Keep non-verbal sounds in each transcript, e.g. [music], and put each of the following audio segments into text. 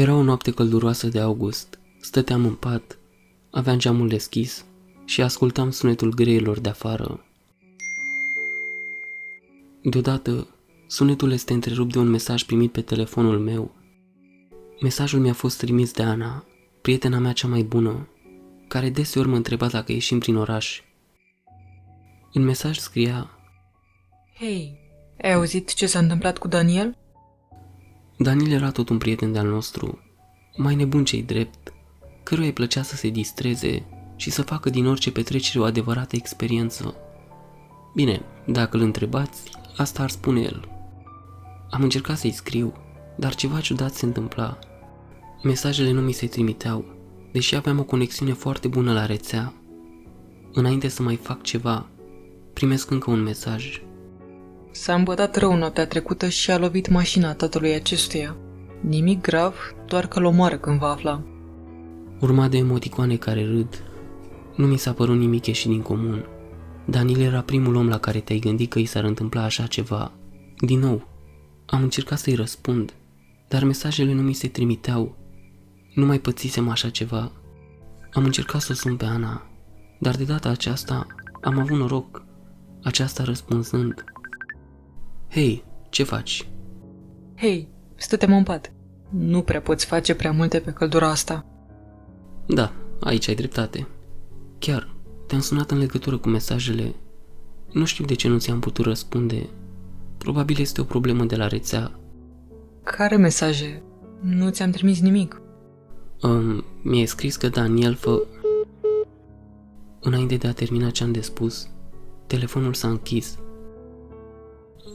Era o noapte călduroasă de august. Stăteam în pat, aveam geamul deschis și ascultam sunetul greilor de afară. Deodată, sunetul este întrerupt de un mesaj primit pe telefonul meu. Mesajul mi-a fost trimis de Ana, prietena mea cea mai bună, care deseori mă întreba dacă ieșim prin oraș. În mesaj scria Hei, ai auzit ce s-a întâmplat cu Daniel? Daniel era tot un prieten de-al nostru, mai nebun cei drept, căruia îi plăcea să se distreze și să facă din orice petrecere o adevărată experiență. Bine, dacă îl întrebați, asta ar spune el. Am încercat să-i scriu, dar ceva ciudat se întâmpla. Mesajele nu mi se trimiteau, deși aveam o conexiune foarte bună la rețea. Înainte să mai fac ceva, primesc încă un mesaj. S-a îmbătat rău noaptea trecută și a lovit mașina tatălui acestuia. Nimic grav, doar că-l omoară când va afla. Urma de emoticoane care râd. Nu mi s-a părut nimic ieșit din comun. Daniel era primul om la care te-ai gândit că i s-ar întâmpla așa ceva. Din nou, am încercat să-i răspund, dar mesajele nu mi se trimiteau. Nu mai pățisem așa ceva. Am încercat să o sun pe Ana, dar de data aceasta am avut noroc, aceasta răspunzând. Hei, ce faci? Hei, stătem în pat. Nu prea poți face prea multe pe căldura asta. Da, aici ai dreptate. Chiar, te-am sunat în legătură cu mesajele. Nu știu de ce nu ți-am putut răspunde. Probabil este o problemă de la rețea. Care mesaje? Nu ți-am trimis nimic. Um, mi-ai scris că Daniel fă... Înainte de a termina ce am de spus, telefonul s-a închis.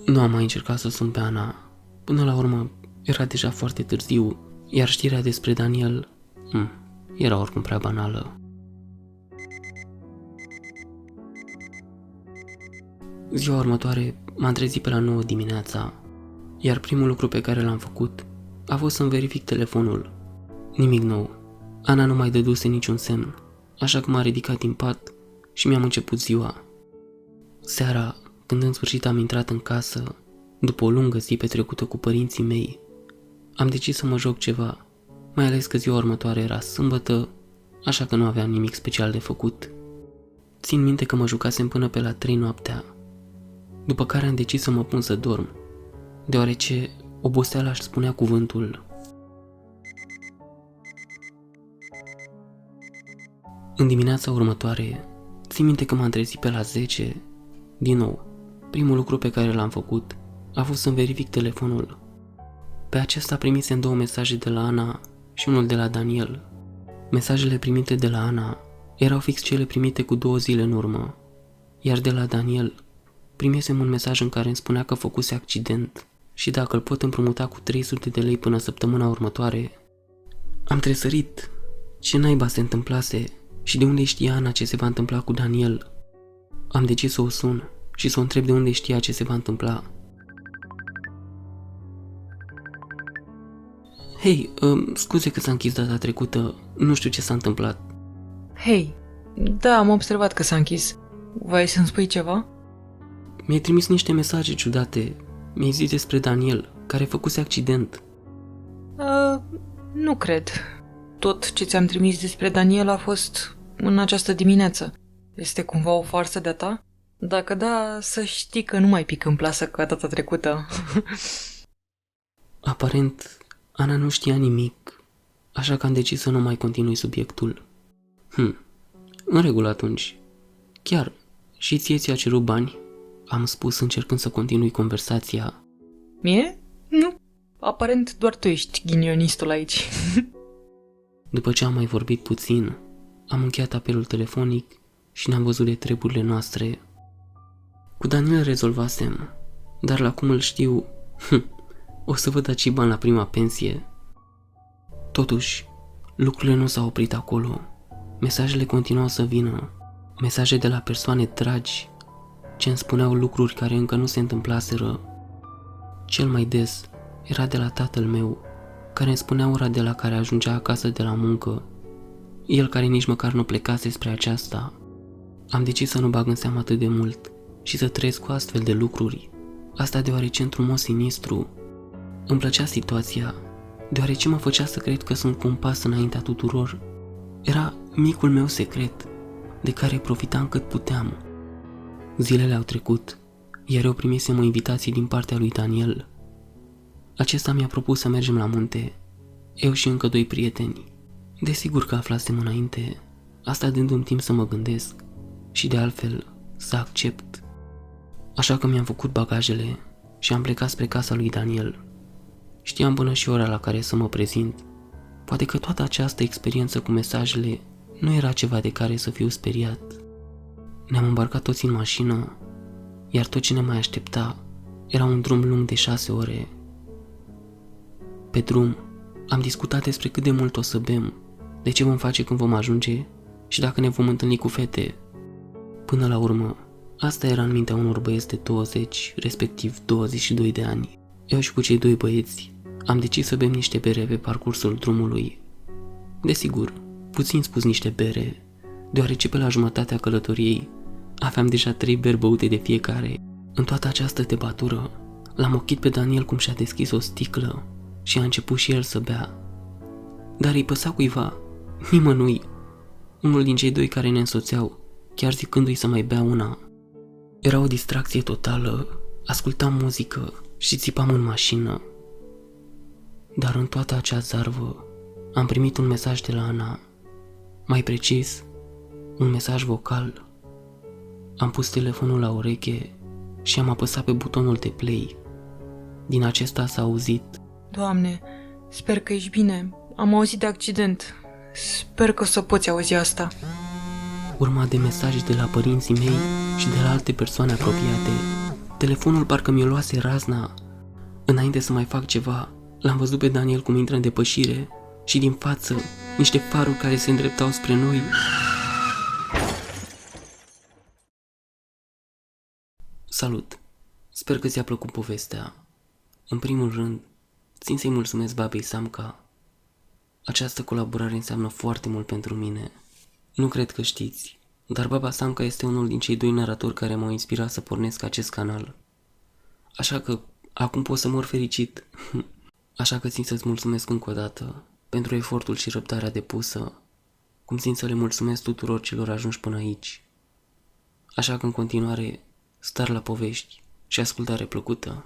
Nu am mai încercat să sun pe Ana. Până la urmă, era deja foarte târziu, iar știrea despre Daniel hm, era oricum prea banală. Ziua următoare m-am trezit pe la 9 dimineața, iar primul lucru pe care l-am făcut a fost să-mi verific telefonul. Nimic nou. Ana nu mai dăduse niciun semn, așa că m-a ridicat din pat și mi-am început ziua. Seara, când în sfârșit am intrat în casă, după o lungă zi petrecută cu părinții mei, am decis să mă joc ceva, mai ales că ziua următoare era sâmbătă, așa că nu aveam nimic special de făcut. Țin minte că mă jucasem până pe la 3 noaptea, după care am decis să mă pun să dorm, deoarece oboseala își spunea cuvântul. În dimineața următoare, țin minte că m-am trezit pe la 10, din nou, primul lucru pe care l-am făcut a fost să-mi verific telefonul. Pe acesta primisem două mesaje de la Ana și unul de la Daniel. Mesajele primite de la Ana erau fix cele primite cu două zile în urmă, iar de la Daniel primisem un mesaj în care îmi spunea că făcuse accident și dacă îl pot împrumuta cu 300 de lei până săptămâna următoare. Am tresărit. Ce naiba se întâmplase și de unde știa Ana ce se va întâmpla cu Daniel? Am decis să o sun și să o întreb de unde știa ce se va întâmpla. Hei, uh, scuze că s-a închis data trecută, nu știu ce s-a întâmplat. Hei, da, am observat că s-a închis. Vrei să-mi spui ceva? Mi-ai trimis niște mesaje ciudate. Mi-ai zis despre Daniel, care făcuse accident. Uh, nu cred. Tot ce ți-am trimis despre Daniel a fost în această dimineață. Este cumva o farsă de-a ta? Dacă da, să știi că nu mai pic în plasă ca data trecută. [laughs] Aparent, Ana nu știa nimic, așa că am decis să nu mai continui subiectul. Hm, în regulă atunci. Chiar, și ție ți-a cerut bani? Am spus încercând să continui conversația. Mie? Nu. Aparent doar tu ești ghinionistul aici. [laughs] După ce am mai vorbit puțin, am încheiat apelul telefonic și ne-am văzut de treburile noastre. Cu Daniel rezolvasem, dar la cum îl știu, hm, o să văd daci bani la prima pensie. Totuși, lucrurile nu s-au oprit acolo. Mesajele continuau să vină. Mesaje de la persoane dragi ce îmi spuneau lucruri care încă nu se întâmplaseră. Cel mai des era de la tatăl meu, care îmi spunea ora de la care ajungea acasă de la muncă. El care nici măcar nu plecase spre aceasta. Am decis să nu bag în seamă atât de mult și să trăiesc cu astfel de lucruri. Asta deoarece într-un mod sinistru îmi plăcea situația, deoarece mă făcea să cred că sunt cu un pas înaintea tuturor. Era micul meu secret, de care profitam cât puteam. Zilele au trecut, iar eu primisem o invitație din partea lui Daniel. Acesta mi-a propus să mergem la munte, eu și încă doi prieteni. Desigur că aflasem înainte, asta dându-mi timp să mă gândesc și de altfel să accept. Așa că mi-am făcut bagajele și am plecat spre casa lui Daniel. Știam până și ora la care să mă prezint. Poate că toată această experiență cu mesajele nu era ceva de care să fiu speriat. Ne-am îmbarcat toți în mașină, iar tot ce ne mai aștepta era un drum lung de șase ore. Pe drum am discutat despre cât de mult o să bem, de ce vom face când vom ajunge și dacă ne vom întâlni cu fete. Până la urmă, asta era în mintea unor băieți de 20, respectiv 22 de ani. Eu și cu cei doi băieți am decis să bem niște bere pe parcursul drumului. Desigur, puțin spus niște bere, deoarece pe la jumătatea călătoriei aveam deja trei beri băute de fiecare. În toată această debatură, l-am ochit pe Daniel cum și-a deschis o sticlă și a început și el să bea. Dar îi păsa cuiva, nimănui, unul din cei doi care ne însoțeau, chiar zicându-i să mai bea una. Era o distracție totală, ascultam muzică și țipam în mașină. Dar în toată acea zarvă am primit un mesaj de la Ana, mai precis, un mesaj vocal. Am pus telefonul la ureche și am apăsat pe butonul de play. Din acesta s-a auzit Doamne, sper că ești bine. Am auzit de accident. Sper că o să poți auzi asta. urma de mesaje de la părinții mei și de la alte persoane apropiate. Telefonul parcă mi-o luase razna. Înainte să mai fac ceva, l-am văzut pe Daniel cum intră în depășire și din față niște faruri care se îndreptau spre noi. Salut! Sper că ți-a plăcut povestea. În primul rând, țin să-i mulțumesc babei Samca. Această colaborare înseamnă foarte mult pentru mine. Nu cred că știți, dar baba Samca este unul din cei doi naratori care m-au inspirat să pornesc acest canal. Așa că acum pot să mor fericit. [laughs] Așa că țin să-ți mulțumesc încă o dată pentru efortul și răbdarea depusă, cum țin să le mulțumesc tuturor celor ajunși până aici. Așa că în continuare, star la povești și ascultare plăcută.